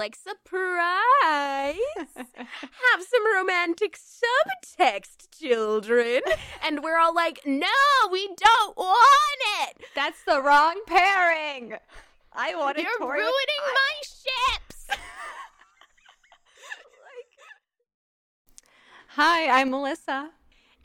like surprise! Have some romantic subtext children. And we're all like no we don't want it. That's the wrong pairing. I wanted you're Tori ruining with- my ships. Hi, I'm Melissa,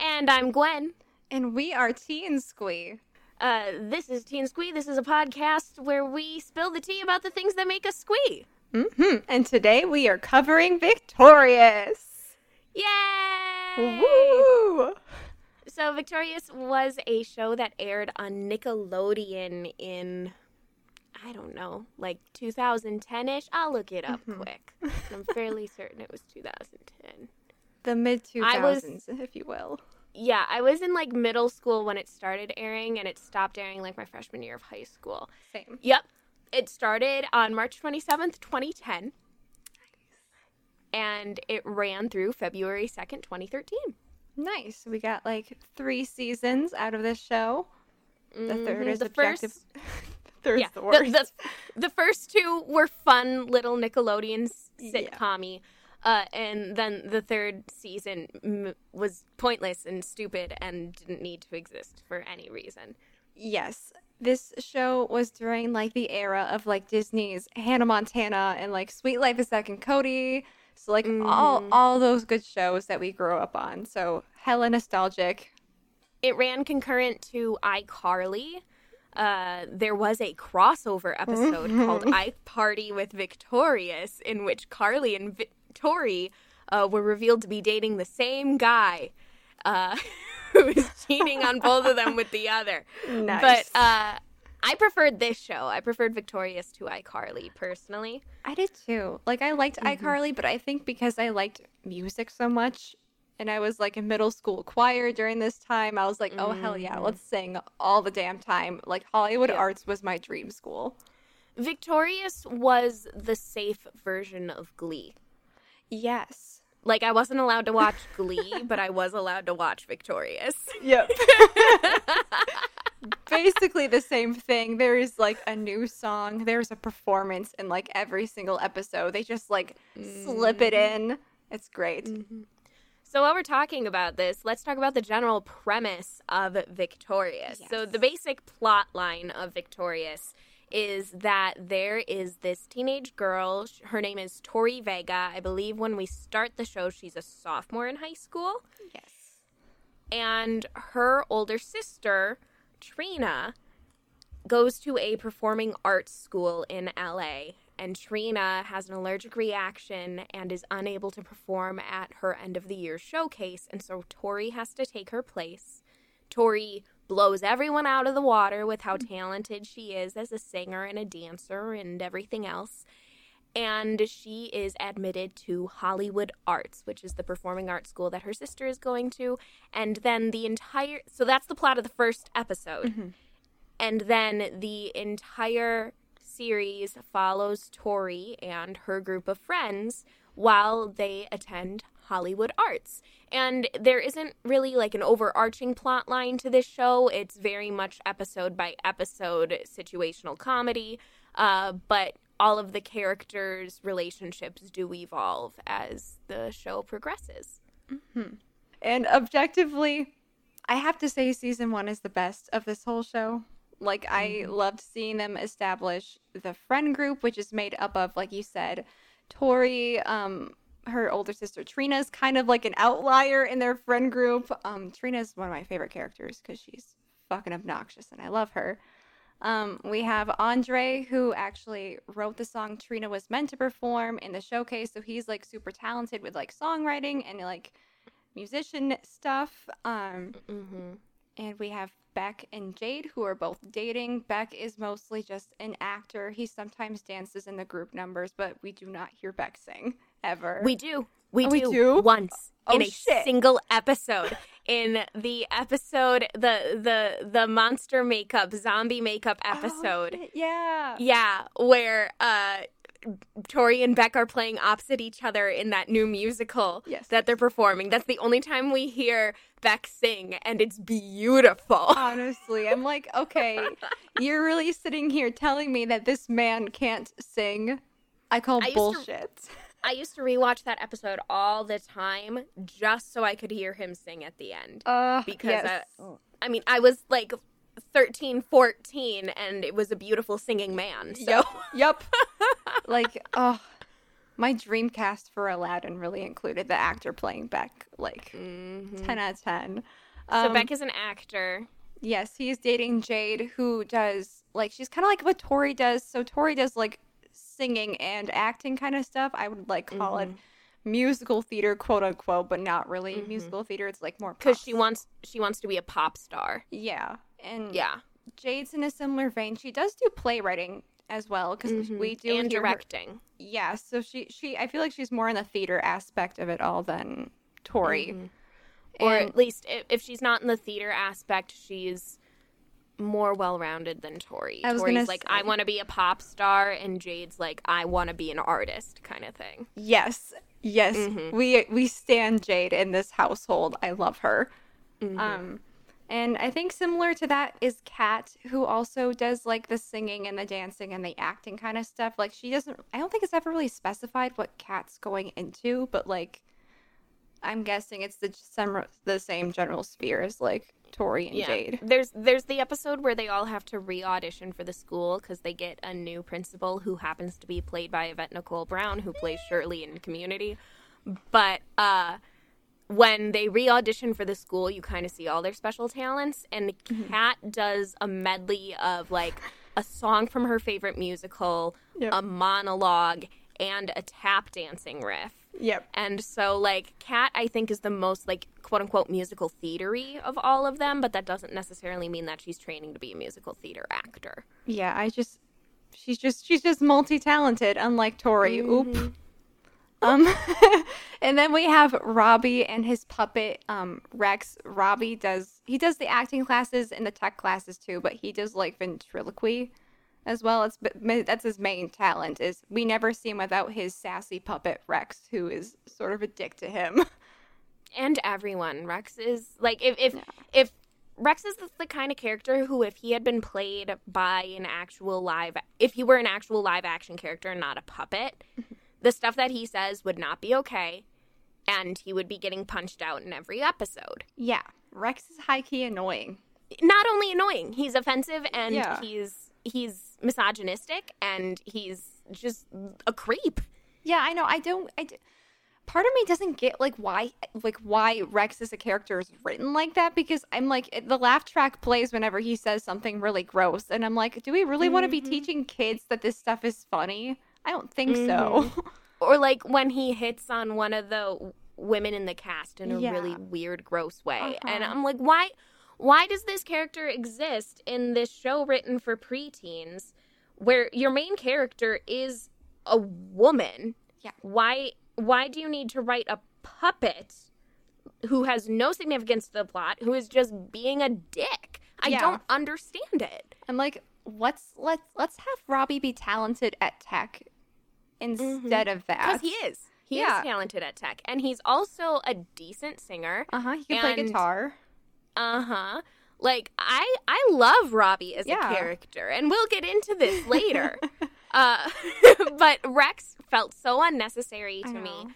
and i'm gwen. And we are Teen Squee. uh, this is teen squee. This is a podcast where we spill the tea about the things that make us squee hmm And today we are covering Victorious. yay Woo! So Victorious was a show that aired on Nickelodeon in I don't know, like 2010ish. I'll look it up Mhm. quick. I'm fairly certain it was 2010. The mid I 2000s, if you will. Yeah, I was in like middle school when it started airing and it stopped airing like my freshman year of high school. Same. Yep. It started on March 27th, 2010. And it ran through February 2nd, 2013. Nice. We got like three seasons out of this show. The third Mhm. is the objective. first the third's yeah, the the, worst. the, the first two were fun little Nickelodeon s- Yeah. sitcom uh, and then the third season m- was pointless and stupid and didn't need to exist for any reason. Yes. This show was during like the era of like Disney's Hannah Montana and like Sweet Life of Zack and Cody. So like all Mhm. all those good shows that we grew up on. So hella nostalgic. It ran concurrent to iCarly. Uh, there was a crossover episode called I Party with Victorious, in which Carly and Victory uh, were revealed to be dating the same guy uh, who was cheating on both of them with the other. Nice. But uh, I preferred this show. I preferred Victorious to iCarly personally. I did too. Like I liked Mhm. iCarly, but I think because I liked music so much and I was like in middle school choir during this time, I was like, "Oh hell yeah, Mhm. let's sing all the damn time." Like Hollywood Yeah. Arts was my dream school. Victorious was the safe version of Glee. Yes. Like I wasn't allowed to watch Glee, but I was allowed to watch Victorious. Yep. Basically the same thing. There is like a new song. There's a performance in like every single episode. They just like slip it mm-hmm. in. It's great. Mm-hmm. So while we're talking about this, let's talk about the general premise of Victorious. So the basic plot line of Victorious is that there is this teenage girl. Her name is Tori Vega. I believe when we start the show, she's a sophomore in high school. Yes. and her older sister Trina goes to a performing arts school in LA and Trina has an allergic reaction and is unable to perform at her end of the year showcase and so Tori has to take her place. Tori blows everyone out of the water with how talented she is as a singer and a dancer and everything else and she is admitted to Hollywood Arts, which is the performing arts school that her sister is going to. And then the entire so that's the plot of the first episode. Mhm. And then the entire series follows Tori and her group of friends while they attend Hollywood Arts. And there isn't really like an overarching plot line to this show. It's very much episode by episode situational comedy. Uh, but all of the characters' relationships do evolve as the show progresses. And objectively, I have to say season one is the best of this whole show. Like I loved seeing them establish the friend group, which is made up of, like you said, Tori, um, her older sister Trina's kind of like an outlier in their friend group. Um, Trina's one of my favorite characters because she's fucking obnoxious and I love her. Um, we have Andre, who actually wrote the song Trina was meant to perform in the showcase. So he's like super talented with like songwriting and like musician stuff. Um, Mm-hmm. and we have Beck and Jade, who are both dating. Beck is mostly just an actor. He sometimes dances in the group numbers, but we do not hear Beck sing ever. We do. We, Oh, do. we do? once Oh, in a shit. single episode. in the episode, the the the monster makeup, zombie makeup Oh, episode. shit, yeah. Yeah, where uh Tori and Beck are playing opposite each other in that new musical Yes. that they're performing. That's the only time we hear Beck sing, and it's beautiful. Honestly, I'm like, okay, you're really sitting here telling me that this man can't sing. I call I used to- bullshit. I used to rewatch that episode all the time just so I could hear him sing at the end. Uh, Because yes. I mean, I was like 13, 14, and it was a beautiful singing man. So Yep. Yep. like, oh, my dream cast for Aladdin really included the actor playing Beck. Like, Mhm. 10 out of 10. So Um, Beck is an actor. Yes, he's dating Jade, who does, like, she's kind of like what Tori does. So Tori does, like, singing and acting kind of stuff. I would, like, call it musical theater, quote unquote, but not really Mhm. musical theater. It's, like, more because she wants she wants to be a pop star. Yeah. And Yeah, Jade's in a similar vein. She does do playwriting as well because we do Mm-hmm. and hear her- directing. yeah, so she she I feel like she's more in the theater aspect of it all than Tori. Mhm. Or And- at least if, if she's not in the theater aspect, she's more well rounded than Tori. I was Tori's gonna like, say- I want to be a pop star, and Jade's like, I want to be an artist, kind of thing. Yes, yes, Mhm. we we stand Jade in this household. I love her. Mhm. Um, and I think similar to that is Cat, who also does like the singing and the dancing and the acting kind of stuff. Like she doesn't. I don't think it's ever really specified what Cat's going into, but like, I'm guessing it's the the same general sphere as like Tori and Jade. There's there's the episode where they all have to re-audition for the school because they get a new principal who happens to be played by Yvette Nicole Brown, who plays Shirley in Community. But uh, when they re-audition for the school, you kind of see all their special talents, and Cat does a medley of like a song from her favorite musical, Yep. a monologue, and a tap dancing riff. Yep. And so, like, Cat I think, is the most, like, quote unquote, musical theatery of all of them, but that doesn't necessarily mean that she's training to be a musical theater actor. Yeah, I just she's just she's just multi talented, unlike Tori. Oop. Um, and then we have Robbie and his puppet um, Rex. Robbie does he does the acting classes and the tech classes too, but he does like ventriloquy as well. It's that's his main talent. Is we never see him without his sassy puppet Rex, who is sort of a dick to him. And everyone. Rex is, like, if, if, if, Rex is the, the kind of character who, if he had been played by an actual live, if he were an actual live action character and not a puppet, the stuff that he says would not be okay, and he would be getting punched out in every episode. yeah, Rex is high key annoying. not only annoying, he's offensive and Yeah. he's he's misogynistic and he's just a creep. Yeah, I know. I don't. I. d- Part of me doesn't get like why like why Rex as a character is written like that because I'm like the laugh track plays whenever he says something really gross and I'm like, do we really want to be teaching kids that this stuff is funny? I don't think so. Or like when he hits on one of the women in the cast in a Yeah. really weird, gross way. And Uh-huh. I'm like, why why does this character exist in this show written for preteens where your main character is a woman? Yeah. Why why do you need to write a puppet who has no significance to the plot, who is just being a dick? I Yeah. don't understand it. I'm like, let's let's let's have Robbie be talented at tech instead of that. Because he is. He Yeah. is talented at tech. And he's also a decent singer. Uh huh. He can play guitar. Uh-huh. Like I I love Robbie as Yeah. a character, and we'll get into this later. uh but Rex felt so unnecessary to me.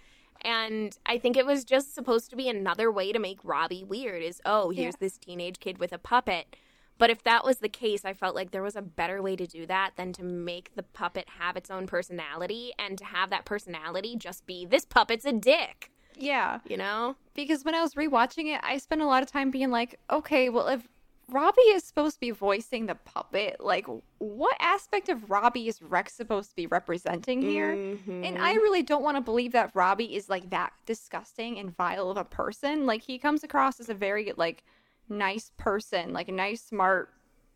And I think it was just supposed to be another way to make Robbie weird is oh, here's Yeah. this teenage kid with a puppet. But if that was the case, I felt like there was a better way to do that than to make the puppet have its own personality and to have that personality just be this puppet's a dick, Yeah. you know? because when I was rewatching it, I spent a lot of time being like, okay, well, if Robbie is supposed to be voicing the puppet, like, what aspect of Robbie is Rex supposed to be representing here? Mm-hmm. And I really don't want to believe that Robbie is like that disgusting and vile of a person. Like, he comes across as a very, like, nice person, like a nice, smart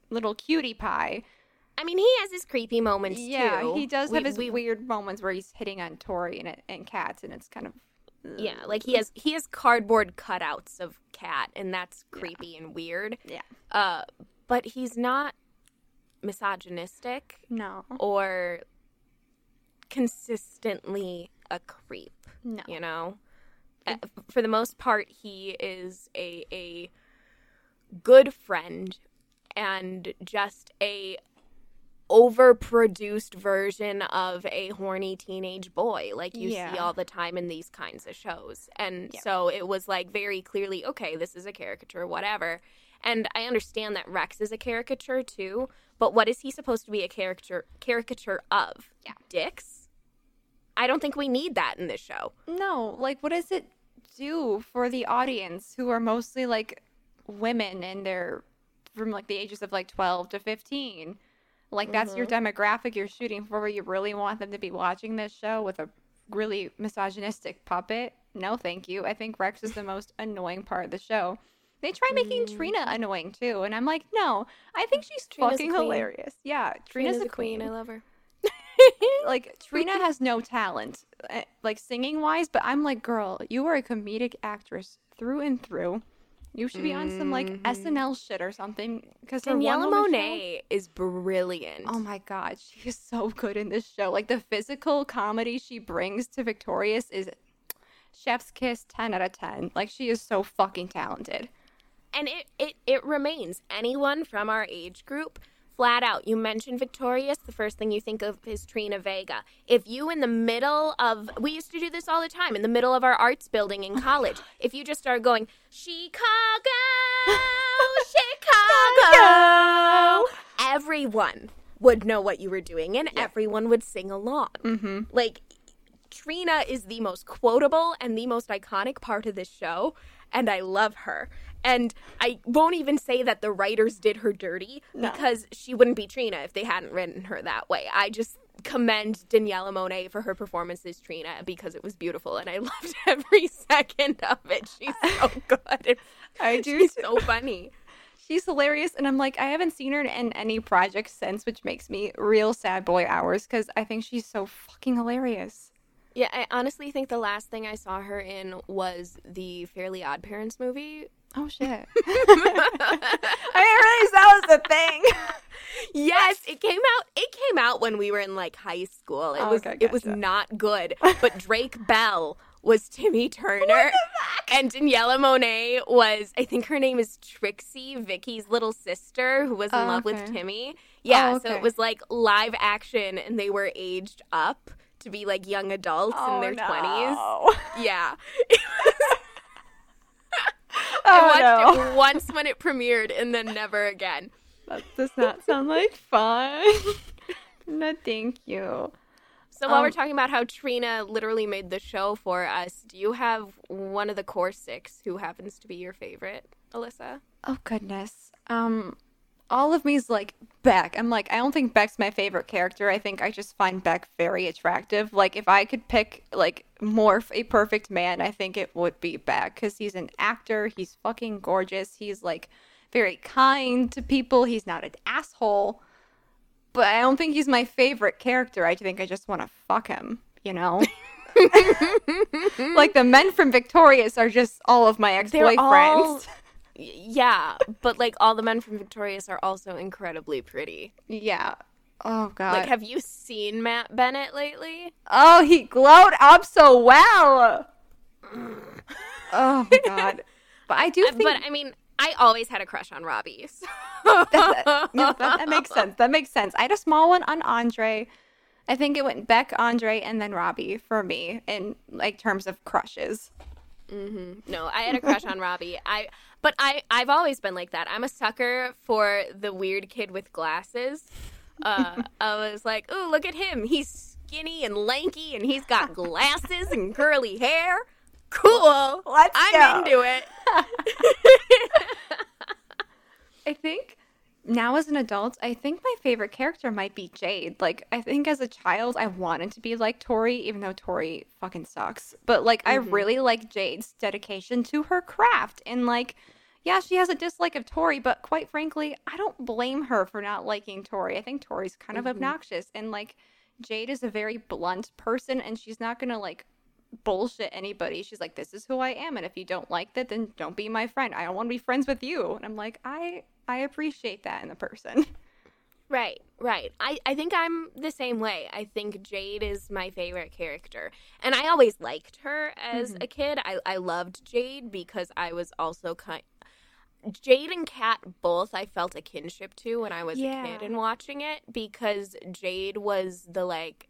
little cutie pie. I mean, he has his creepy moments Yeah, too. he does We- have his we- weird moments where he's hitting on Tori and, and cats, and it's kind of. Yeah, like he has he has cardboard cutouts of cat, and that's creepy and weird. Yeah. Uh, but he's not misogynistic No. or consistently a creep. No. You know, Uh, for the most part, he is a a good friend and just a overproduced version of a horny teenage boy like you see all the time in these kinds of shows. And Yeah. so it was like very clearly, okay, this is a caricature, whatever. And I understand that Rex is a caricature too, but what is he supposed to be a caricature caricature of? Yeah. Dicks? I don't think we need that in this show. No, like what does it do for the audience who are mostly like women and they're from like the ages of like 12 to 15? Like that's your demographic you're shooting for. You really want them to be watching this show with a really misogynistic puppet? No, thank you. I think Rex is the most annoying part of the show. They try making Trina annoying too, and I'm like, no, I think she's Trina's fucking hilarious. Yeah, Trina's, a queen. I love her. like Trina has no talent, uh, like singing wise, but I'm like, girl, you are a comedic actress through and through. You should be on some like mm-hmm. SNL shit or something. Because Daniella Monet is brilliant. Oh my god, she is so good in this show. Like the physical comedy she brings to Victorious is chef's kiss 10 out of 10. Like she is so fucking talented. and it, it it remains anyone from our age group flat out you mentioned victorious the first thing you think of is trina vega. If you in the middle of we used to do this all the time in the middle of our arts building in college if you just started going chicago chicago everyone would know what you were doing and everyone would sing along. Mm-hmm. like Trina is the most quotable and the most iconic part of this show, and I love her. And I won't even say that the writers did her dirty No. because she wouldn't be Trina if they hadn't written her that way. I just commend Daniella Monet for her performance as Trina because it was beautiful and I loved every second of it. She's so good. I do She's too. so funny. She's hilarious, and I'm like, I haven't seen her in any project since, which makes me real sad boy hours because I think she's so fucking hilarious. Yeah, I honestly think the last thing I saw her in was the Fairly Odd Parents movie Oh shit! I didn't realize that was the thing. Yes, it came out. It came out when we were in like high school. It Oh, was okay, it was not good. But Drake Bell was Timmy Turner, and Daniella Monet was I think her name is Trixie, Vicky's little sister, who was in Oh, love with. Timmy. Yeah, Oh, so it was like live action, and they were aged up to be like young adults in their twenties. Oh, Yeah, Oh, I watched no. it once when it premiered, and then never again. That does not sound like fun. no, thank you. So while we're Um, talking about how Trina literally made the show for us, do you have one of the core six who happens to be your favorite, Alyssa? Oh goodness. Um, all of me's like Beck. I'm like, I don't think Beck's my favorite character. I think I just find Beck very attractive. Like, if I could pick like morph a perfect man, I think it would be Beck because he's an actor. He's fucking gorgeous. He's like very kind to people. He's not an asshole. But I don't think he's my favorite character. I think I just want to fuck him. You know. like the men from Victorious are just all of my ex-boyfriends. Yeah, but like all the men from Victorious are also incredibly pretty. Yeah. Oh god. Like, have you seen Matt Bennett lately? oh, he glowed up so well. oh my god. But I do Uh, think But I mean, I always had a crush on Robbie. so- that, no, that, that makes sense. That makes sense. I had a small one on Andre. I think it went Beck, Andre, and then Robbie for me in like terms of crushes. No, I had a crush on Robbie. I but I I've always been like that. I'm a sucker for the weird kid with glasses. Uh, I was like, oh, look at him. He's skinny and lanky and he's got glasses and curly hair. Cool. Let's I'm go." into it." I think now as an adult, I think my favorite character might be Jade. Like, I think as a child, I wanted to be like Tori, even though Tori fucking sucks. But like, I mm-hmm. really like Jade's dedication to her craft. And like, yeah, she has a dislike of Tori, but quite frankly, I don't blame her for not liking Tori. I think Tori's kind of mm-hmm. obnoxious. And like, Jade is a very blunt person, and she's not gonna like bullshit anybody. She's like, this is who I am, and if you don't like that, then don't be my friend. I don't want to be friends with you. And I'm like, I I appreciate that in a person. Right, right. I, I think I'm the same way. I think Jade is my favorite character. And I always liked her as a kid. I, I loved Jade because I was also kind Jade and Cat both I felt a kinship to when I was Yeah. a kid and watching it because Jade was the like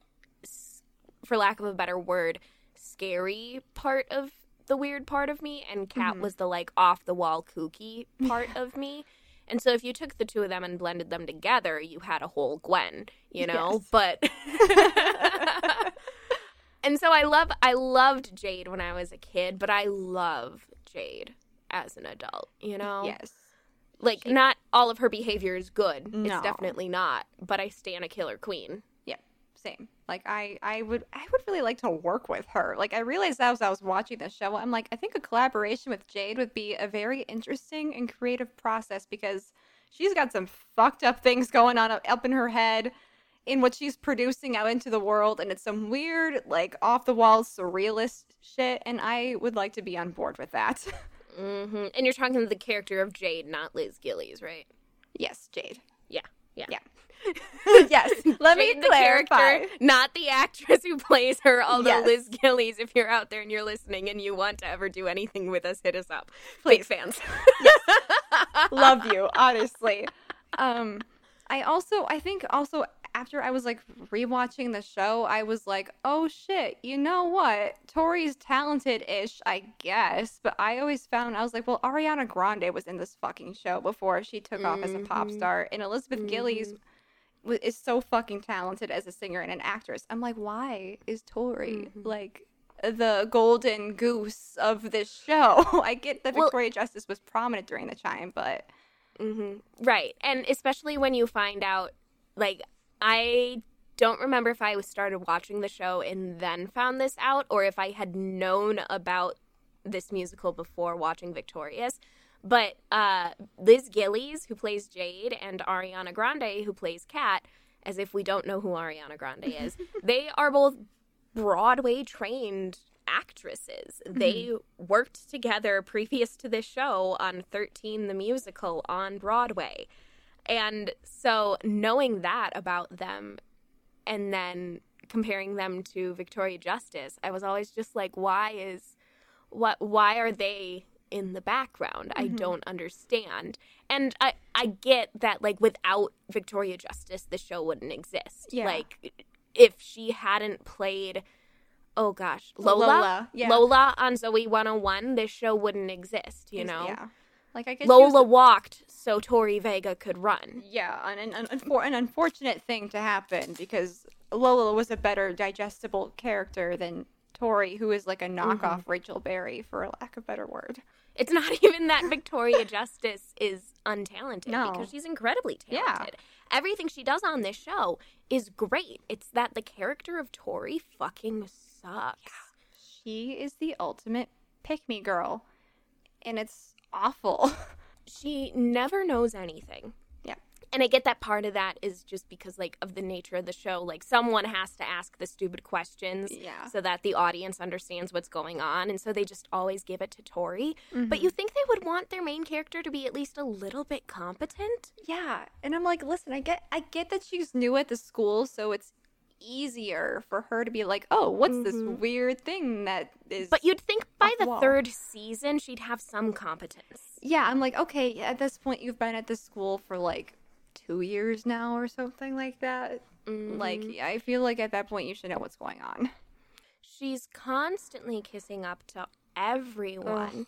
for lack of a better word scary part of the weird part of me and Cat Mhm. was the like off the wall kooky part of me. And so if you took the two of them and blended them together, you had a whole Gwen, you know? Yes. But And so I love I loved Jade when I was a kid, but I love Jade as an adult, you know? Yes. Like She- not all of her behavior is good. No. It's definitely not, but I stand a killer queen. Same. Like I, I would, I would really like to work with her. Like I realized that as I was watching the show, I'm like, I think a collaboration with Jade would be a very interesting and creative process because she's got some fucked up things going on up in her head in what she's producing out into the world, and it's some weird, like off the wall surrealist shit. And I would like to be on board with that. hmm And you're talking the character of Jade, not Liz Gillies, right? yes, Jade. Yeah, yeah. Yeah. yes. Let me the clarify. character, not the actress who plays her. Although Yes. Liz Gillies, if you're out there and you're listening and you want to ever do anything with us, hit us up. Please. Fans. love you honestly um i also i think also after i was like rewatching the show i was like oh shit you know what tori's talented-ish i guess but i always found i was like well ariana grande was in this fucking show before she took off as a pop Mhm. star and elizabeth gillies Mhm. wa- is so fucking talented as a singer and an actress i'm like why is tori Mhm. like the golden goose of this show i get that Well- victoria justice was prominent during the time but hmm Right. And especially when you find out, like, I don't remember if I started watching the show and then found this out or if I had known about this musical before watching Victorious. But uh, Liz Gillies, who plays Jade, and Ariana Grande, who plays Cat, as if we don't know who Ariana Grande is, they are both Broadway trained actresses. They worked together previous to this show on 13 the musical on Broadway. And so knowing that about them and then comparing them to Victoria Justice, I was always just like why is what why are they in the background? I Mhm. don't understand. And I I get that like without Victoria Justice the show wouldn't exist. Yeah. Like if she hadn't played oh gosh, Lola Lola, yeah. Lola on Zoey 101, this show wouldn't exist, you know? Yeah. Like I guess Lola was- walked so Tori Vega could run. yeah, an, an, an, unfor- an unfortunate thing to happen because Lola was a better digestible character than Tori, who is like a knockoff Rachel Berry, for a lack of a better word. It's not even that Victoria Justice is untalented No. because she's incredibly Yeah. talented. Everything she does on this show is great. It's that the character of Tori fucking sucks. She is the ultimate pick me girl, and it's awful. She never knows anything. And I get that part of that is just because like of the nature of the show. Like someone has to ask the stupid questions yeah. so that the audience understands what's going on. And so they just always give it to Tori. But Mhm. you think they would want their main character to be at least a little bit competent? Yeah, and I'm like, listen, I get, I get that she's new at the school, so it's easier for her to be like, oh, what's this Mhm. weird thing that is? But you'd think by the wall. third season she'd have some competence. yeah, I'm like, okay, at this point, you've been at this school for like two years now or something like that. Like, Mhm. I feel like at that point, you should know what's going on. she's constantly kissing up to everyone.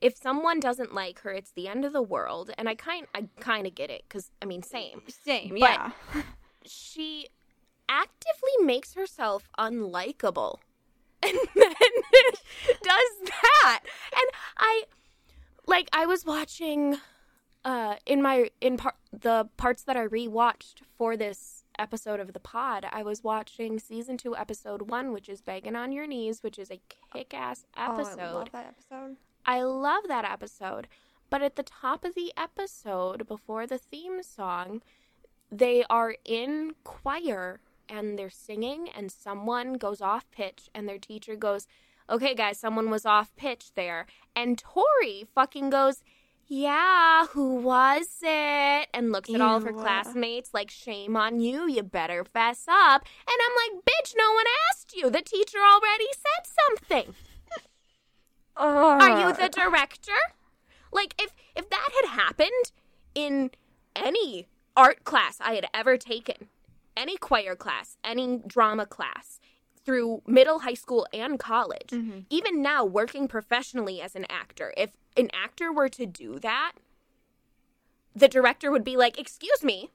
If someone doesn't like her, it's the end of the world. And I kind I kind of get it cuz I mean same. Same, But- yeah. She actively makes herself unlikable. And then does that. And I like I was watching uh in my in par- the parts that I rewatched for this episode of the pod, I was watching season 2 episode 1 which is Begging on Your Knees, which is a kick-ass episode. Oh, I love that episode. I love that episode. But at the top of the episode, before the theme song, they are in choir and they're singing, and someone goes off pitch, and their teacher goes, Okay, guys, someone was off pitch there. And Tori fucking goes, Yeah, who was it? And looks at all of her classmates like, Shame on you, you better fess up. And I'm like, Bitch, no one asked you. The teacher already said something. Are you the director? Like if if that had happened in any art class I had ever taken, any choir class, any drama class, through middle, high school, and college, mm-hmm. even now working professionally as an actor, if an actor were to do that, the director would be like, Excuse me,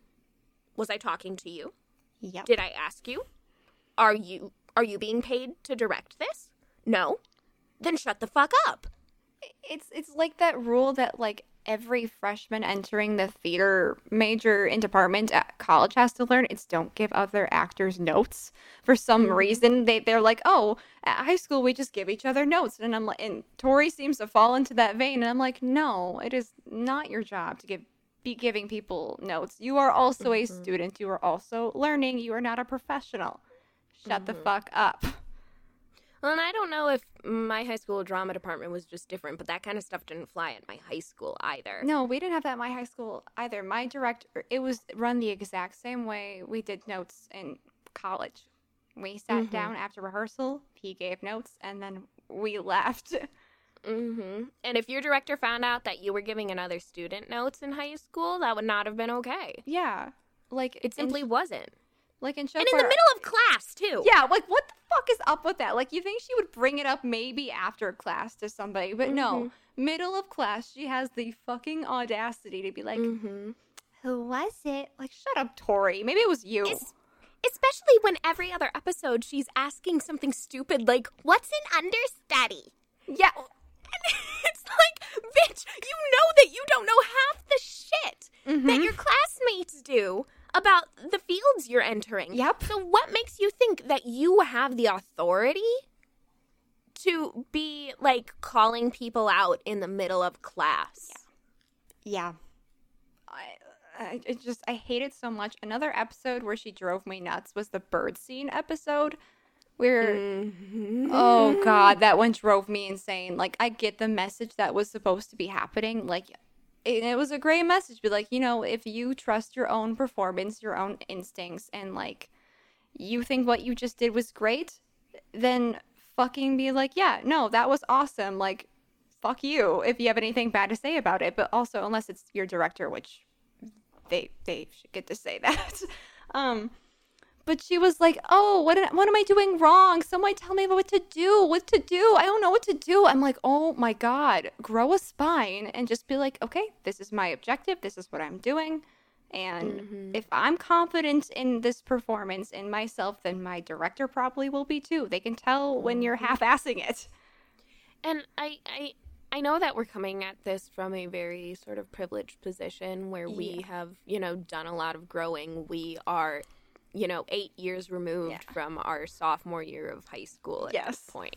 was I talking to you? Yep. Did I ask you? Are you are you being paid to direct this? No. Then shut the fuck up. it's it's like that rule that like every freshman entering the theater major and department at college has to learn. It's don't give other actors notes. For some mm-hmm. reason they they're like oh at high school we just give each other notes. And i'm like and tori seems to fall into that vein and i'm like no it is not your job to give be giving people notes. You are also a mm-hmm. student. You are also learning. You are not a professional. Shut the mm-hmm. fuck up Well, and I don't know if my high school drama department was just different, but that kind of stuff didn't fly at my high school either. No, we didn't have that at my high school either. My director, it was run the exact same way we did notes in college. We sat down after rehearsal, he gave notes, and then we left. hmm And if your director found out that you were giving another student notes in high school, that would not have been okay. Yeah. Like, It simply wasn't. Like in show And in the middle of class, too. Yeah, like what the fuck is up with that? Like you think she would bring it up maybe after class to somebody, but no. Middle of class, she has the fucking audacity to be like, mm-hmm. "Who was it?" Like, shut up, Tori. Maybe it was you. Es- especially when every other episode she's asking something stupid like, What's an understudy? yeah. it's like, bitch, you know that you don't know half the shit that Mm-hmm. your classmates do about the fields you're entering. Yep. So what makes you think that you have the authority to be like calling people out in the middle of class? Yeah. yeah. I, I just I hate it so much. Another episode where she drove me nuts was the bird scene episode where Mm-hmm. oh god, that one drove me insane. Like I get the message that was supposed to be happening. Like it, it was a great message, but like, you know, if you trust your own performance, your own instincts and like you think what you just did was great, then fucking be like, yeah, no, that was awesome. Like fuck you if you have anything bad to say about it. But also, unless it's your director, which they they should get to say that. um, but she was like, "Oh, what what am I doing wrong? Someone tell me what to do. What to do? I don't know what to do." I'm like, "Oh my god, grow a spine and just be like, okay, this is my objective. This is what I'm doing." And mm-hmm. if I'm confident in this performance in myself, then my director probably will be too. They can tell when you're mm-hmm. half-assing it. And I, I, I know that we're coming at this from a very sort of privileged position where we have, you know, done a lot of growing. We are, you know, eight years removed Yeah. from our sophomore year of high school at Yes. this point.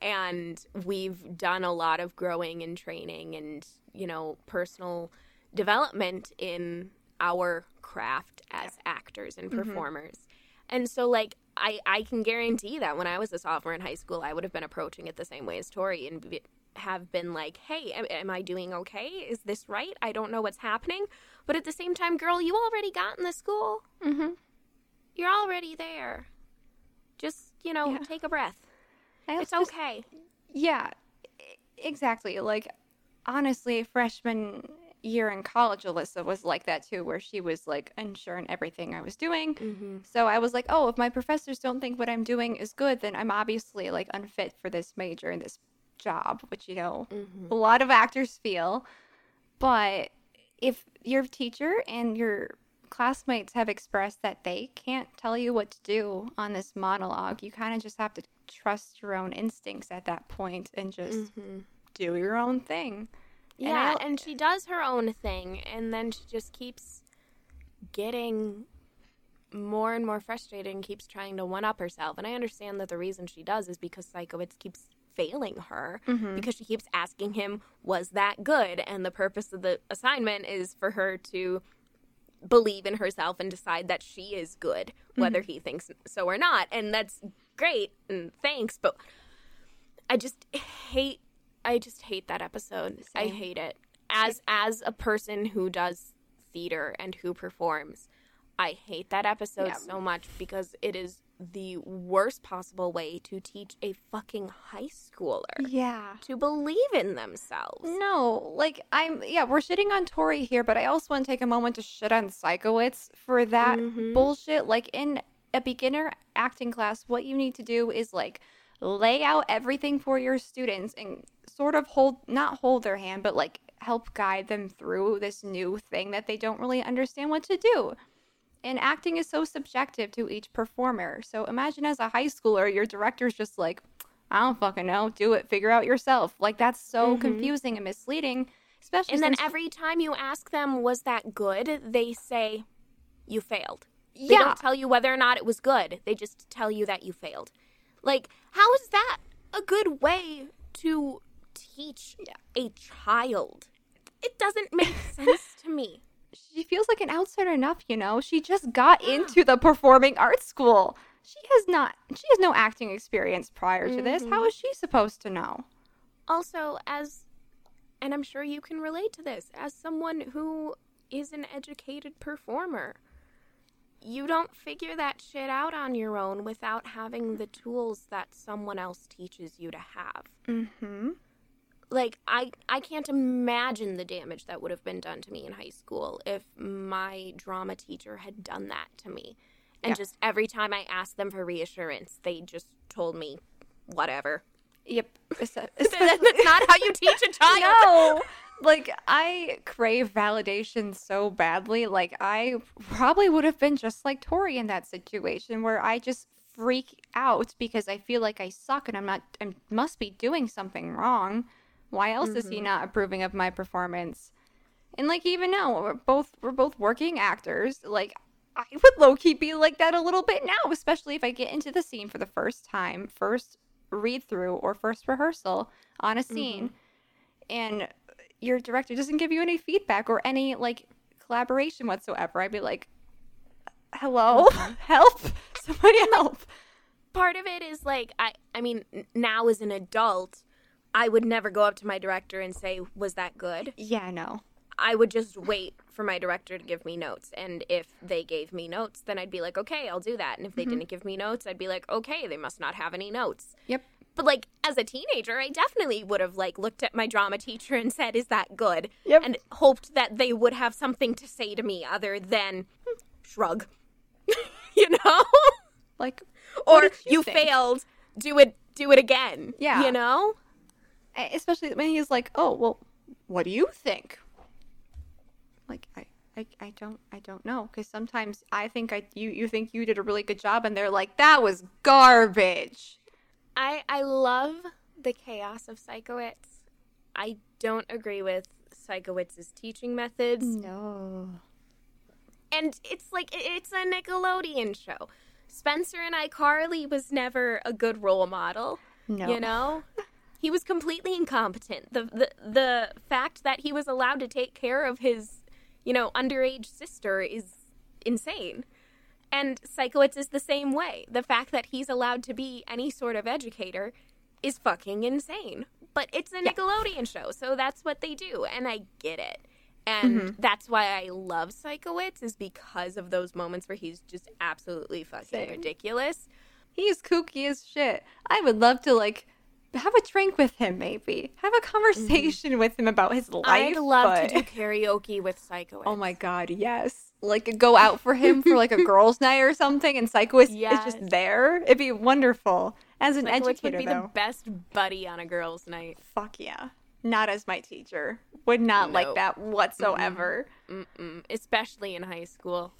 And we've done a lot of growing and training and, you know, personal development in our craft as actors and performers. And so, like, I, I can guarantee that when I was a sophomore in high school, I would have been approaching it the same way as Tori and be, have been like, hey, am, am I doing okay? Is this right? I don't know what's happening. But at the same time, girl, you already got in the school. Mm-hmm. You're already there. Just, you know, Yeah. take a breath. I It's just- okay. Yeah, exactly. Like, honestly, freshman year in college, Alyssa was like that too, where she was like unsure in everything I was doing. Mm-hmm. So I was like, oh, if my professors don't think what I'm doing is good, then I'm obviously like unfit for this major and this job, which, you know, Mm-hmm. a lot of actors feel. But if your teacher and your classmates have expressed that they can't tell you what to do on this monologue, you kind of just have to trust your own instincts at that point and just Mm-hmm. do your own thing. Yeah, I- and she does her own thing, and then she just keeps getting more and more frustrated and keeps trying to one up herself. And I understand that the reason she does is because Sikowitz keeps failing her Mm-hmm. because she keeps asking him, Was that good? And the purpose of the assignment is for her to believe in herself and decide that she is good, whether Mm-hmm. he thinks so or not. And that's great, and thanks, but I just hate I just hate that episode. I hate it. As as a person who does theater and who performs, I hate that episode Yeah. so much because it is the worst possible way to teach a fucking high schooler Yeah. to believe in themselves. No, like I'm yeah, we're shitting on Tori here, but I also want to take a moment to shit on Sikowitz for that Mhm. bullshit. Like in a beginner acting class, what you need to do is like lay out everything for your students and sort of hold not hold their hand, but like help guide them through this new thing that they don't really understand what to do. And acting is so subjective to each performer. So imagine as a high schooler, your director's just like, I don't fucking know, do it, figure out yourself. Like that's so Mhm. confusing and misleading, especially And then every time you ask them, was that good? They say, you failed. They yeah, don't tell you whether or not it was good. They just tell you that you failed. Like, how is that a good way to teach a child? It doesn't make sense to me. She feels like an outsider enough, you know. She just got into the performing arts school. She has not she has no acting experience prior to this. How is she supposed to know? Also, as, and I'm sure you can relate to this, as someone who is an educated performer, you don't figure that shit out on your own without having the tools that someone else teaches you to have. Mhm. Like I I can't imagine the damage that would have been done to me in high school if my drama teacher had done that to me. And Yeah. just every time I asked them for reassurance, they just told me whatever. Yep. It's That's not how you teach a child. no like i crave validation so badly like i probably would have been just like tori in that situation where i just freak out because i feel like i suck and i'm not i must be doing something wrong why else is he mm-hmm. not approving of my performance? And like even now we're both we're both working actors. Like i would low-key be like that a little bit now especially if i get into the scene for the first time first read through or first rehearsal on a scene. Mm-hmm. And your director doesn't give you any feedback or any like collaboration whatsoever, I'd be like, "Hello, mm-hmm. help! Somebody help!" Part of it is like I I mean now as an adult, I would never go up to my director and say, "Was that good?" Yeah, no. I would just wait for my director to give me notes. And if they gave me notes, then I'd be like, okay, I'll do that. And if they didn't give me notes, I'd be like, okay, they must not have any notes. Yep. But like as a teenager, I definitely would have like looked at my drama teacher and said, "Is that good?" Yep. And hoped that they would have something to say to me other than "Hmm, shrug. you know? Like, or you, you failed, do it do it again. Yeah. You know? Especially when he's like, "Oh, well, what do you think?" Like, I. I, I don't I don't know because sometimes I think I you you think you did a really good job and they're like that was garbage. I I love the chaos of Sikowitz. I don't agree with Sikowitz's teaching methods. No. And it's like it's a Nickelodeon show. Spencer and iCarly was never a good role model. No. You know? he was completely incompetent. The, the the fact that he was allowed to take care of his, you know, underage sister is insane. And Sikowitz is the same way. The fact that he's allowed to be any sort of educator is fucking insane. But it's a Nickelodeon show, so that's what they do, and I get it. And mm-hmm. that's why I love Sikowitz is because of those moments where he's just absolutely fucking Same. ridiculous. He's kooky as shit. I would love to like have a drink with him, maybe have a mm-hmm. conversation with him about his life. I'd love but- to do karaoke with Psycho. Oh my god, yes! Like go out for him for like a girls' night or something, and Sikowitz is Yes. just there. It'd be wonderful as an Sikowitz would be though. the best buddy on a girls' night. Fuck yeah! Not as my teacher. Would not like that whatsoever. Mm-mm. Especially in high school.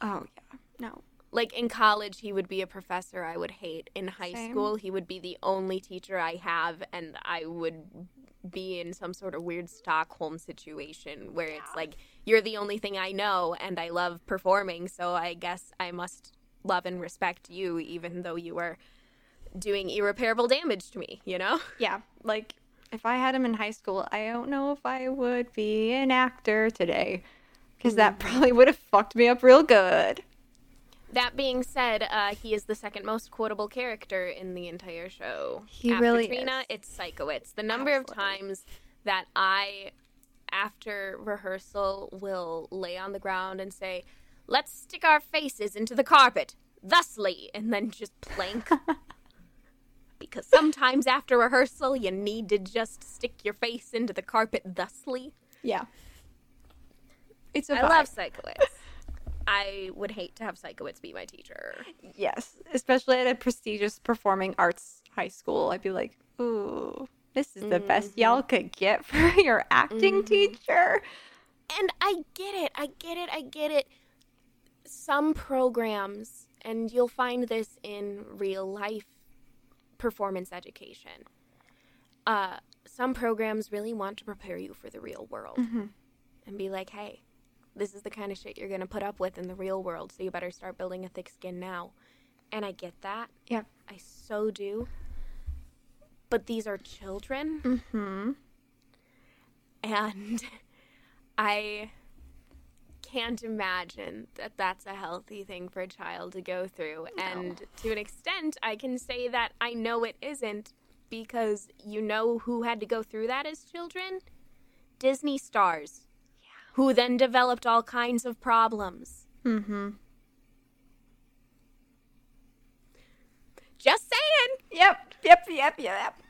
Oh yeah, no. Like in college, he would be a professor I would hate. In high Same. school, he would be the only teacher I have, and I would be in some sort of weird Stockholm situation where it's like, you're the only thing I know, and I love performing, so I guess I must love and respect you, even though you are doing irreparable damage to me, you know? Yeah, like if I had him in high school, I don't know if I would be an actor today, because that Mm-hmm. probably would have fucked me up real good. That being said, uh, he is the second most quotable character in the entire show. He after really Trina, is. it's Sikowitz. The number of times that I, after rehearsal, will lay on the ground and say, "Let's stick our faces into the carpet." thusly, and then just plank. because sometimes after rehearsal, you need to just stick your face into the carpet thusly. Yeah. It's a I vibe. love Sikowitz. I would hate to have Sikowitz be my teacher. Yes, especially at a prestigious performing arts high school. I'd be like, ooh, this is the best mm-hmm. y'all could get for your acting mm-hmm. teacher. And I get it. I get it. I get it. Some programs, and you'll find this in real life performance education. Uh, some programs really want to prepare you for the real world mm-hmm. and be like, hey, this is the kind of shit you're going to put up with in the real world, so you better start building a thick skin now. And I get that. Yeah. I so do. But these are children. Mm-hmm. And I can't imagine that that's a healthy thing for a child to go through. And to an extent, I can say that I know it isn't because you know who had to go through that as children? Disney stars. Who then developed all kinds of problems. Mm-hmm. Just saying. Yep, yep, yep, yep.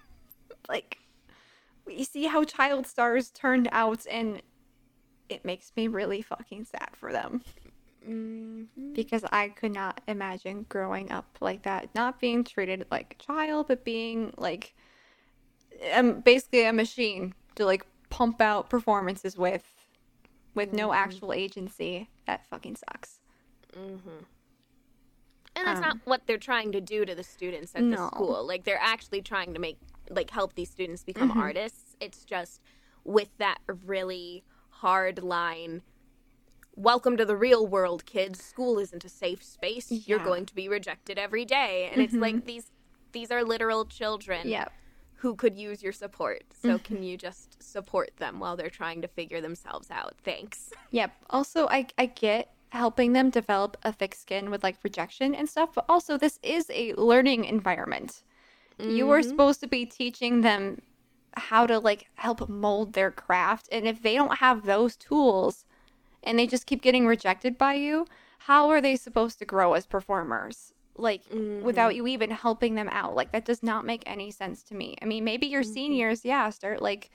Like, we see how child stars turned out, and it makes me really fucking sad for them. Mm-hmm. Because I could not imagine growing up like that, not being treated like a child, but being like, um, basically a machine to like pump out performances with, with no actual agency. That fucking sucks. And that's not what they're trying to do to the students at the Um, school. Like they're actually trying to make like help these students become Mm-hmm. artists. It's just with that really hard line. Welcome to the real world, kids. School isn't a safe space. You're Mm-hmm. going to be rejected every day. And it's like these these are literal children Yep. Who could use your support. So mm-hmm. can you just support them while they're trying to figure themselves out? Thanks. Yep. Also, I I get helping them develop a thick skin with like rejection and stuff, but also this is a learning environment. You are mm-hmm. supposed to be teaching them how to like help mold their craft, and if they don't have those tools and they just keep getting rejected by you, how are they supposed to grow as performers? Like without mm-hmm. you even helping them out. Like that does not make any sense to me. I mean, maybe your mm-hmm. seniors, yeah, start like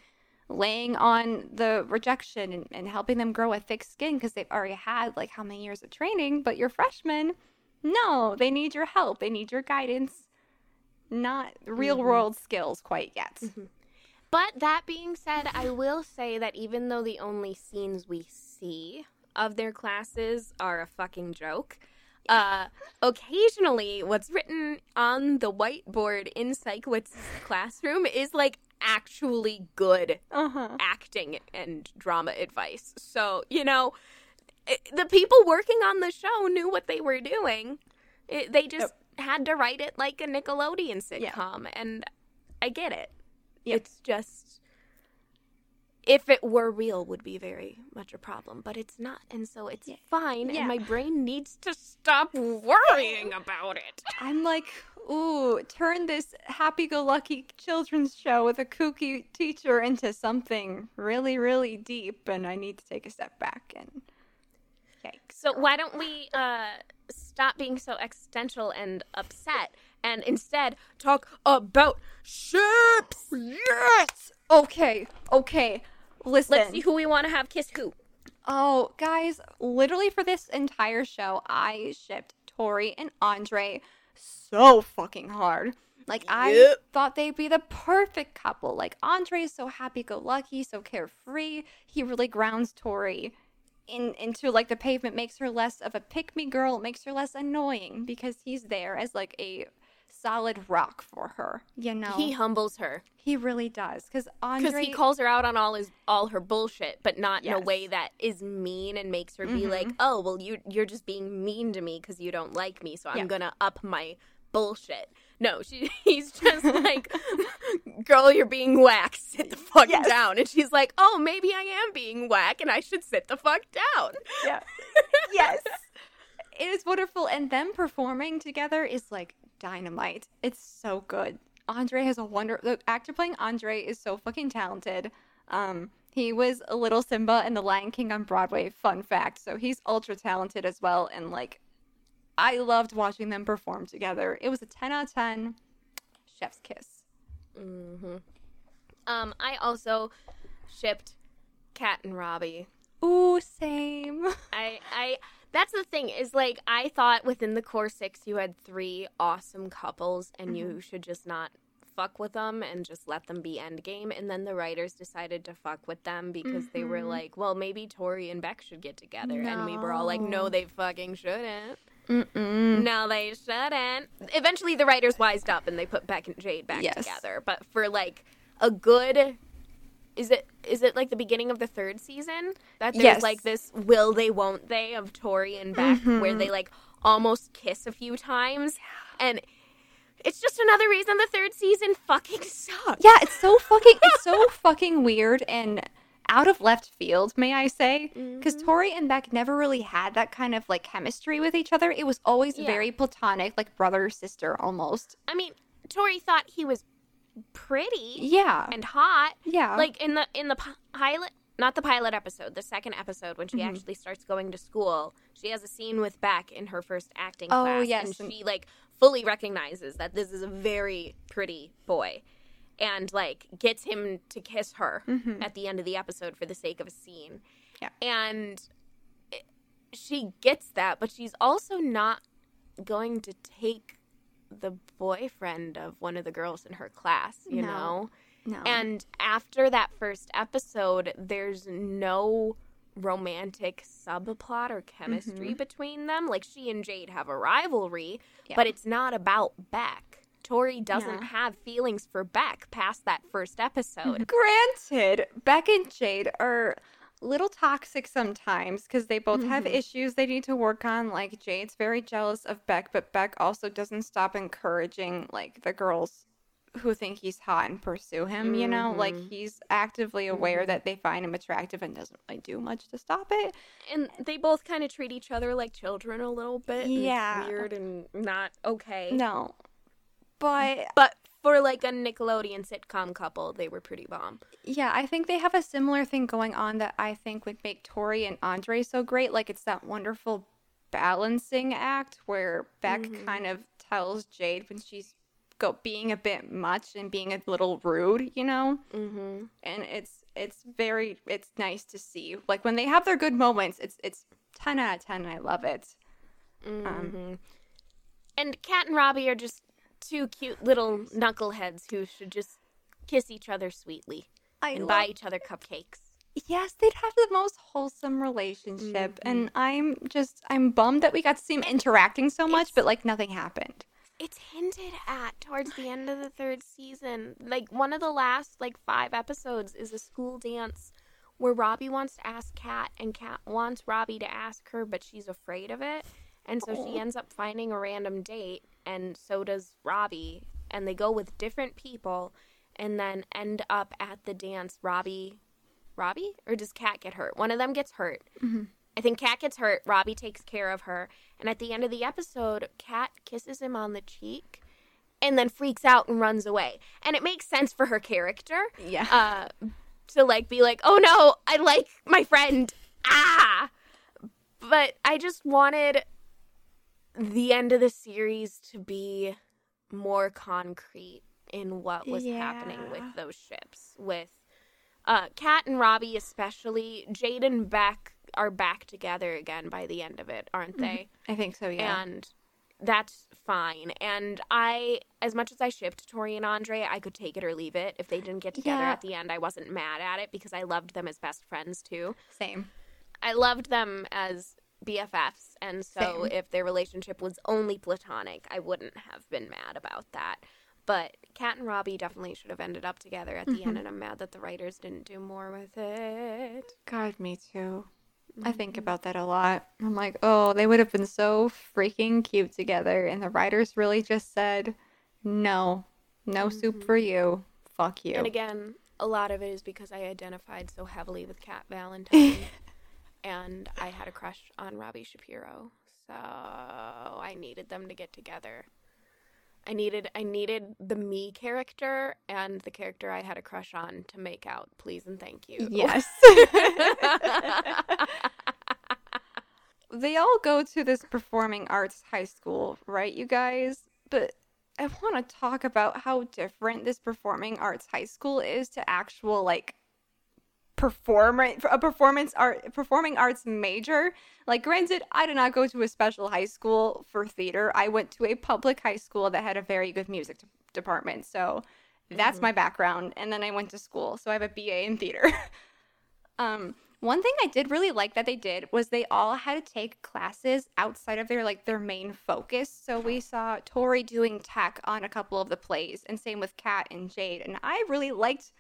laying on the rejection and, and helping them grow a thick skin because they've already had like how many years of training but your freshmen no they need your help. They need your guidance. Not real mm-hmm. world skills quite yet. But that being said, I will say that even though the only scenes we see of their classes are a fucking joke, uh, occasionally what's written on the whiteboard in Sikowitz's classroom is like actually good uh-huh acting and drama advice. So, you know, it, the people working on the show knew what they were doing. It, they just had to write it like a Nickelodeon sitcom, and I get it. Yep. It's just if it were real would be very much a problem, but it's not, and so it's fine. Yeah. And my brain needs to stop worrying about it. i'm like ooh turn this happy-go-lucky children's show with a kooky teacher into something really really deep and i need to take a step back and yikes So why don't we uh, stop being so existential and upset, and instead talk about ships? yes okay okay listen Let's see who we want to have kiss who. Oh, guys, literally for this entire show, I shipped Tori and Andre so fucking hard. Like, I Yep. thought they'd be the perfect couple. Like, Andre is so happy go lucky, so carefree. He really grounds Tori in, into like the pavement, makes her less of a pick me girl, makes her less annoying because he's there as like a solid rock for her. You know, He humbles her he really does. Because Andre because he calls her out on all his all her bullshit, but not in a way that is mean and makes her be mm-hmm. like, "Oh, well, you you're just being mean to me because you don't like me, so I'm Yeah. gonna up my bullshit." No, she he's just like, "Girl, you're being whack. Sit the fuck Yes. down." And she's like, "Oh, maybe I am being whack, and I should sit the fuck down." Yeah. yes. It is wonderful. And them performing together is like dynamite. It's so good. Andre has a wonder the actor playing Andre is so fucking talented. Um he was a little Simba in The Lion King on Broadway, fun fact. So he's ultra talented as well and like I loved watching them perform together. It was a 10 out of 10. Chef's kiss. Mm-hmm. Um, I also shipped Cat and Robbie. Ooh, same. I I that's the thing is like I thought within the core six you had three awesome couples and you should just not fuck with them and just let them be endgame. And then the writers decided to fuck with them because they were Mhm. like, well, maybe Tori and Beck should get together. And we were all like, no, No. they fucking shouldn't. Mm-mm. No, they shouldn't. Eventually, the writers wised up and they put Beck and Jade back Yes. together. But for like a good. Is it is it like the beginning of the third season that there's Yes. like this will they won't they of Tori and Beck where Mhm. they like almost kiss a few times and it's just another reason the third season fucking sucks. Yeah, it's so fucking it's so fucking weird and out of left field, may I say? Because Mhm. Tori and Beck never really had that kind of like chemistry with each other. It was always Yeah. very platonic, like brother sister almost. I mean, Tori thought he was pretty Yeah, and hot. yeah, like in the in the pilot not the pilot episode the second episode when she Mhm. actually starts going to school she has a scene with beck in her first acting Oh, class yes, and she like fully recognizes that this is a very pretty boy and like gets him to kiss her Mhm. at the end of the episode for the sake of a scene Yeah. and it- she gets that but she's also not going to take the boyfriend of one of the girls in her class you No. know no, and after that first episode, there's no romantic subplot or chemistry Mhm. between them. Like she and Jade have a rivalry, Yeah. but it's not about Beck. Tori doesn't Yeah. have feelings for Beck past that first episode. Granted, Beck and Jade are little toxic sometimes because they both have Mhm. issues they need to work on. Like Jade's very jealous of Beck, but Beck also doesn't stop encouraging like the girls who think he's hot and pursue him. You know, like Mhm. he's actively aware Mhm. that they find him attractive and doesn't really do much to stop it. And they both kind of treat each other like children a little bit. Yeah. weird and not okay. No, but But for like a Nickelodeon sitcom couple, they were pretty bomb. Yeah, I think they have a similar thing going on that I think would make Tori and Andre so great. Like it's that wonderful balancing act where Beck Mhm. kind of tells Jade when she's go being a bit much and being a little rude, you know? Mm-hmm. And it's it's very it's nice to see. Like when they have their good moments, it's it's 10 out of 10 and I love it. hmm and Cat and Robbie are just two cute little knuckleheads who should just kiss each other sweetly I and love buy each other cupcakes. Yes, they'd have the most wholesome relationship. Mhm. And I'm just I'm bummed that we got to see them interacting so much, It's- but like nothing happened. It's hinted at towards the end of the third season. Like one of the last like five episodes is a school dance where Robbie wants to ask Cat and Cat wants Robbie to ask her, but she's afraid of it. And so she ends up finding a random date, and so does Robbie. And they go with different people, and then end up at the dance. Robbie, Robbie, or does Cat get hurt? One of them gets hurt. Mhm. I think Cat gets hurt. Robbie takes care of her, and at the end of the episode, Cat kisses him on the cheek, and then freaks out and runs away. And it makes sense for her character Yeah. uh, to like be like, "Oh no, I like my friend." Ah, but I just wanted the end of the series to be more concrete in what was happening with those ships. With uh, Cat and Robbie, especially Jade and Beck are back together again by the end of it, aren't they? I think so, yeah. and that's fine. And I, as much as I shipped Tori and Andre, I could take it or leave it. If they didn't get together Yeah. at the end, I wasn't mad at it because I loved them as best friends too. Same. I loved them as BFFs, and so Same. if their relationship was only platonic, I wouldn't have been mad about that. But Cat and Robbie definitely should have ended up together at the end, Mhm. and I'm mad that the writers didn't do more with it. God, me too. I think Mhm. about that a lot. I'm like, oh, they would have been so freaking cute together. And the writers really just said, no, no soup Mhm. for you. Fuck you. And again, a lot of it is because I identified so heavily with Cat Valentine, and I had a crush on Robbie Shapiro, so I needed them to get together. I needed I needed the me character and the character I had a crush on to make out. Please and thank you. yes. they all go to this performing arts high school, right, you guys? But I want to talk about how different this performing arts high school is to actual like performance a performance art performing arts major. Like granted, I did not go to a special high school for theater. I went to a public high school that had a very good music de- department. So that's Mhm. my background and then I went to school. So I have a BA in theater. um one thing I did really like that they did was they all had to take classes outside of their like their main focus. So we saw Tori doing tech on a couple of the plays, and same with Cat and Jade. And I really liked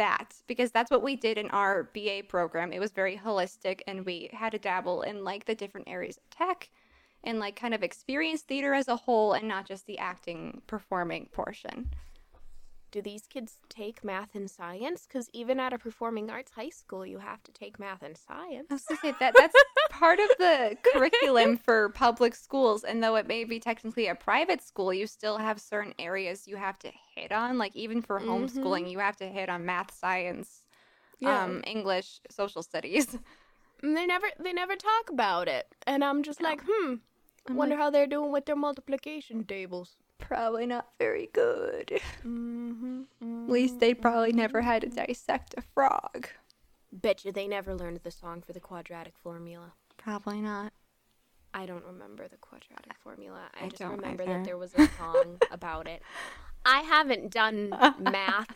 that because that's what we did in our BA program. It was very holistic, and we had to dabble in like the different areas of tech and like kind of experience theater as a whole, and not just the acting performing portion. Do these kids take math and science? Because even at a performing arts high school, you have to take math and science. I was gonna say that that's part of the curriculum for public schools, and though it may be technically a private school, you still have certain areas you have to hit on. Like even for homeschooling, you have to hit on math, science, Yeah. um, English, social studies. And they never they never talk about it, and I'm just like, hmm. I'm wonder like, how they're doing with their multiplication tables. Probably not very good. Mm-hmm. At least they probably never had to dissect a frog. Bet you they never learned the song for the quadratic formula. Probably not. I don't remember the quadratic formula. I, I just remember either. that there was a song about it. I haven't done math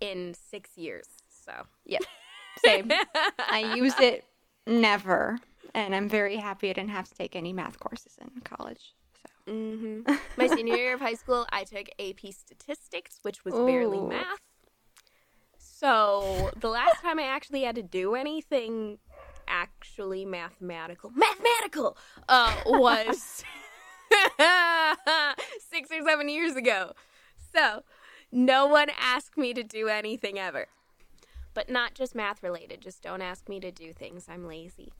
in six years, so yeah, Same. I used it never, and I'm very happy I didn't have to take any math courses in college. So. hmm My senior year of high school, I took AP Statistics, which was barely math. So the last time I actually had to do anything actually mathematical, mathematical, uh, was six or seven years ago. So no one asked me to do anything ever. But not just math related. Just don't ask me to do things. I'm lazy.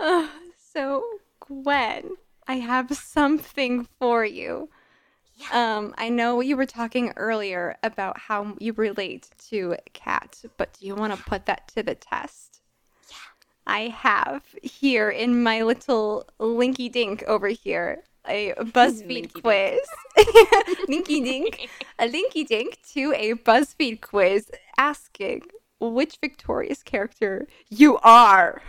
Uh, so, Gwen, I have something for you. Um, I know you were talking earlier about how you relate to Cat, but do you want to put that to the test? Yeah. I have here in my little linky dink over here a BuzzFeed Linky quiz. linky dink. A linky dink to a BuzzFeed quiz asking which victorious character you are.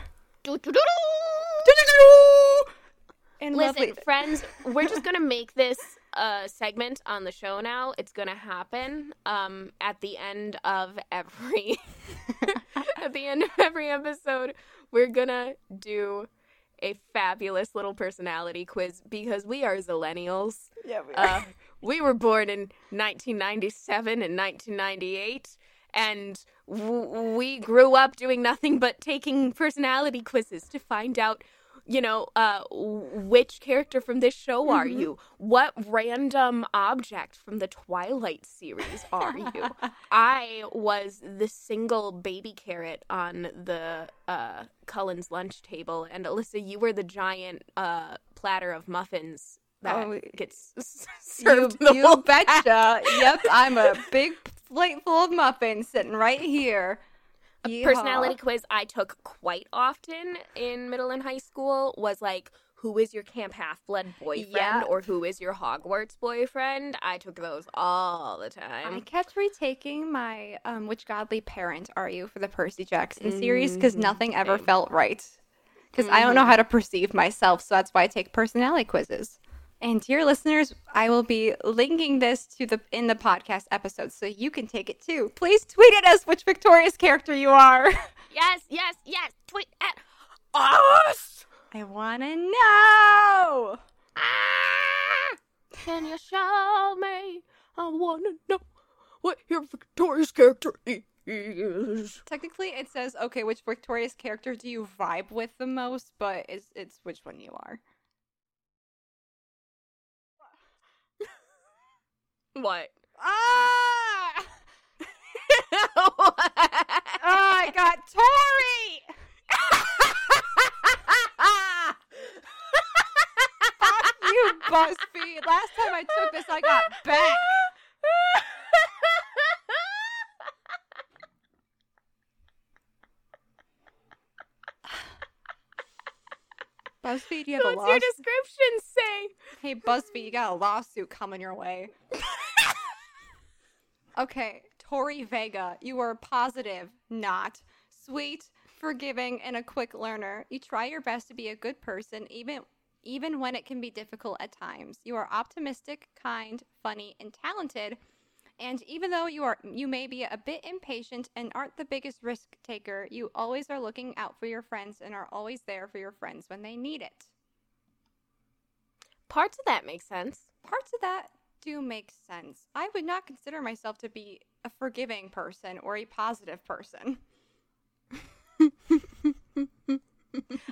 And Listen, lovely- friends, we're just gonna make this a segment on the show now. It's gonna happen um, at the end of every at the end of every episode. We're gonna do a fabulous little personality quiz because we are Zillennials. yeah, we Uh, we were born in 1997 and 1998, and w- we grew up doing nothing but taking personality quizzes to find out, you know, uh, which character from this show are Mhm. you? What random object from the Twilight series are you? I was the single baby carrot on the uh, Cullen's lunch table, and Alyssa, you were the giant uh, platter of muffins that Oh, gets you, served the you whole betcha. yep, I'm a big plate full of muffins sitting right here. A Yeehaw. personality quiz I took quite often in middle and high school was like, who is your Camp Half Blood boyfriend Yeah. or who is your Hogwarts boyfriend? I took those all the time. I kept retaking my um, which godly parent are you for the Percy Jackson series because nothing ever felt right. Because I don't know how to perceive myself, so that's why I take personality quizzes. And dear listeners, I will be linking this to the in the podcast episode, so you can take it too. Please tweet at us which victorious character you are. Yes, yes, yes. Tweet at us. I want to know. Ah! Can you show me? I want to know what your victorious character is. Technically, it says, okay, which victorious character do you vibe with the most, but it's, it's which one you are. What? Ah! What? Oh, I got Tori! Fuck you, BuzzFeed. Last time I took this, I got back. BuzzFeed, you have a What's your description say? hey, BuzzFeed, you got a lawsuit coming your way. okay, Tori Vega, you are positive, not sweet, forgiving, and a quick learner. You try your best to be a good person, even even when it can be difficult at times. You are optimistic, kind, funny, and talented. And even though you are you may be a bit impatient and aren't the biggest risk taker, you always are looking out for your friends and are always there for your friends when they need it. Parts of that make sense. Parts of that do make sense. I would not consider myself to be a forgiving person or a positive person.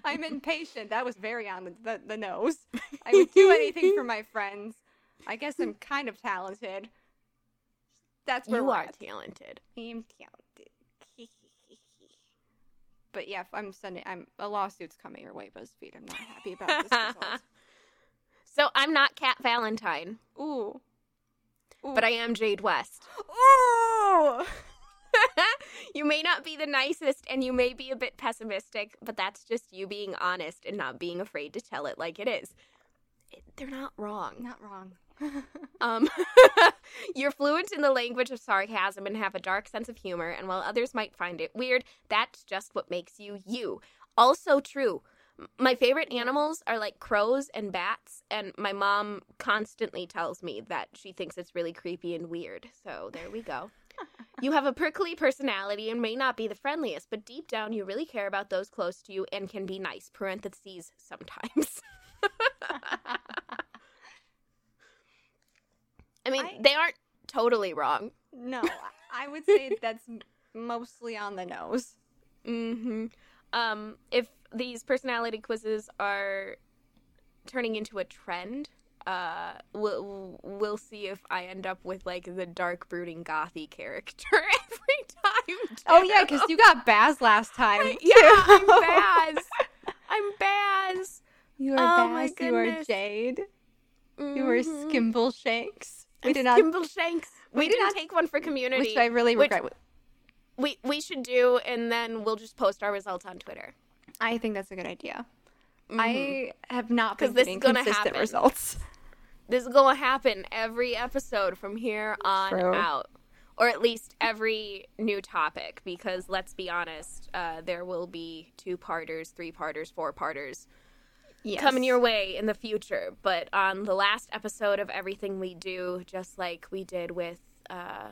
I'm impatient. That was very on the, the, the nose. I would do anything for my friends. I guess I'm kind of talented. That's where You are at. talented. I'm talented. but yeah, I'm sending. I'm a lawsuit's coming your way, BuzzFeed. I'm not happy about this result. So I'm not Cat Valentine, Ooh. Ooh. but I am Jade West. Ooh. you may not be the nicest and you may be a bit pessimistic, but that's just you being honest and not being afraid to tell it like it is. It, they're not wrong. Not wrong. Um, you're fluent in the language of sarcasm and have a dark sense of humor, and while others might find it weird, that's just what makes you you. Also true. My favorite animals are like crows and bats, and my mom constantly tells me that she thinks it's really creepy and weird. So there we go. you have a prickly personality and may not be the friendliest, but deep down you really care about those close to you and can be nice. Parentheses sometimes. I mean, I- they aren't totally wrong. no, I would say that's mostly on the nose. hmm Um, if these personality quizzes are turning into a trend, uh, we'll we'll see if I end up with like the dark, brooding, gothy character every time. Oh yeah, because you got Baz last time. yeah. I'm Baz. I'm Baz. You are Oh, Baz. You are. Jade. You are Mhm. Skimbleshanks. We did not. Skimble Shanks. We, we did didn't not- take one for community. Which I really which- regret. We we should do, and then we'll just post our results on Twitter. I think that's a good idea. Mhm. I have not been this is getting gonna consistent happen. results. This is going to happen every episode from here on True. out. Or at least every new topic, because let's be honest, uh, there will be two parters, three parters, four parters Yes. coming your way in the future. But on the last episode of Everything We Do, just like we did with uh,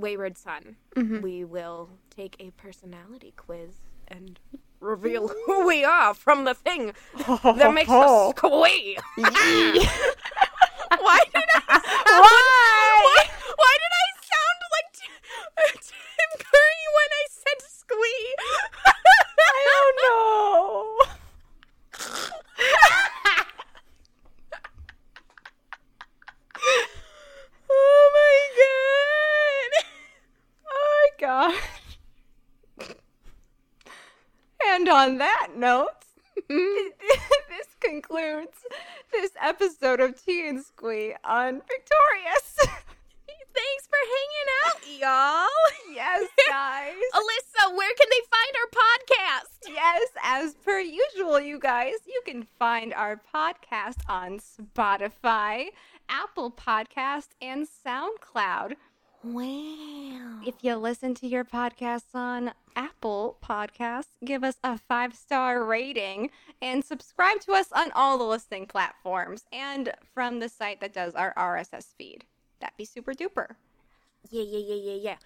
Wayward Son, Mhm. we will take a personality quiz and reveal who we are from the thing that makes us squee. Why did I? Why? Why, why did I sound like Tim, Tim Curry when I said squee? I don't know. oh Oh my god. And on that note, mm-hmm. this concludes this episode of Tea and Squee on Victorious. Thanks for hanging out, y'all. yes, guys. Alyssa, where can they find our podcast? Yes, as per usual, you guys, you can find our podcast on Spotify, Apple Podcast, and SoundCloud. Wow. If you listen to your podcasts on Apple Podcasts, give us a five star rating and subscribe to us on all the listening platforms and from the site that does our RSS feed. That'd be super duper. Yeah, yeah, yeah, yeah, yeah.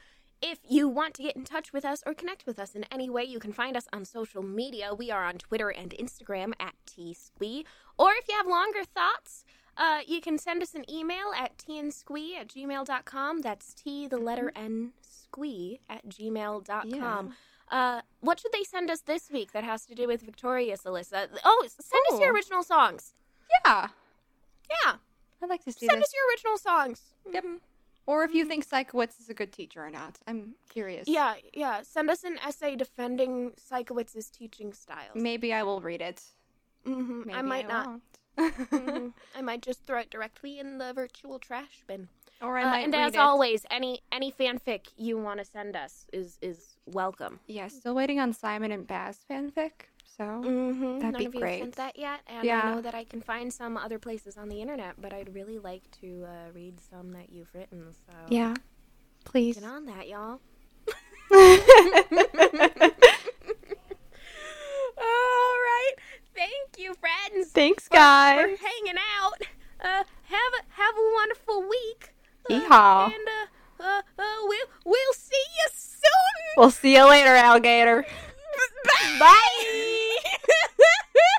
If you want to get in touch with us or connect with us in any way, you can find us on social media. We are on Twitter and Instagram at tsquee. Or if you have longer thoughts, uh, you can send us an email at tnsquee at gmail.com. That's T, the letter N, squee at gmail.com. Uh, what should they send us this week that has to do with Victorious, Alyssa? Oh, send us your original songs. Yeah, Yeah, I'd like to see send this. us your original songs. Yep. Mhm. Or if you think Sikowitz is a good teacher or not. I'm curious. Yeah, yeah. Send us an essay defending Sikowitz's teaching style. Maybe I will read it. hmm Maybe I might not. won't. Mhm. I might just throw it directly in the virtual trash bin. or I Uh, might and as it. always, any any fanfic you want to send us is is welcome. Yeah, still waiting on Simon and Baz fanfic. So Mm-hmm. That'd None be of you great. have sent that yet, and Yeah. I know that I can find some other places on the internet, but I'd really like to uh, read some that you've written. So yeah, please. get on that, y'all. Thank you, friends. Thanks, for, guys. For hanging out. Uh, have a have a wonderful week. Uh, Yeehaw. Uh, and uh, uh, uh, we'll we'll see you soon. We'll see you later, alligator. Bye. Bye.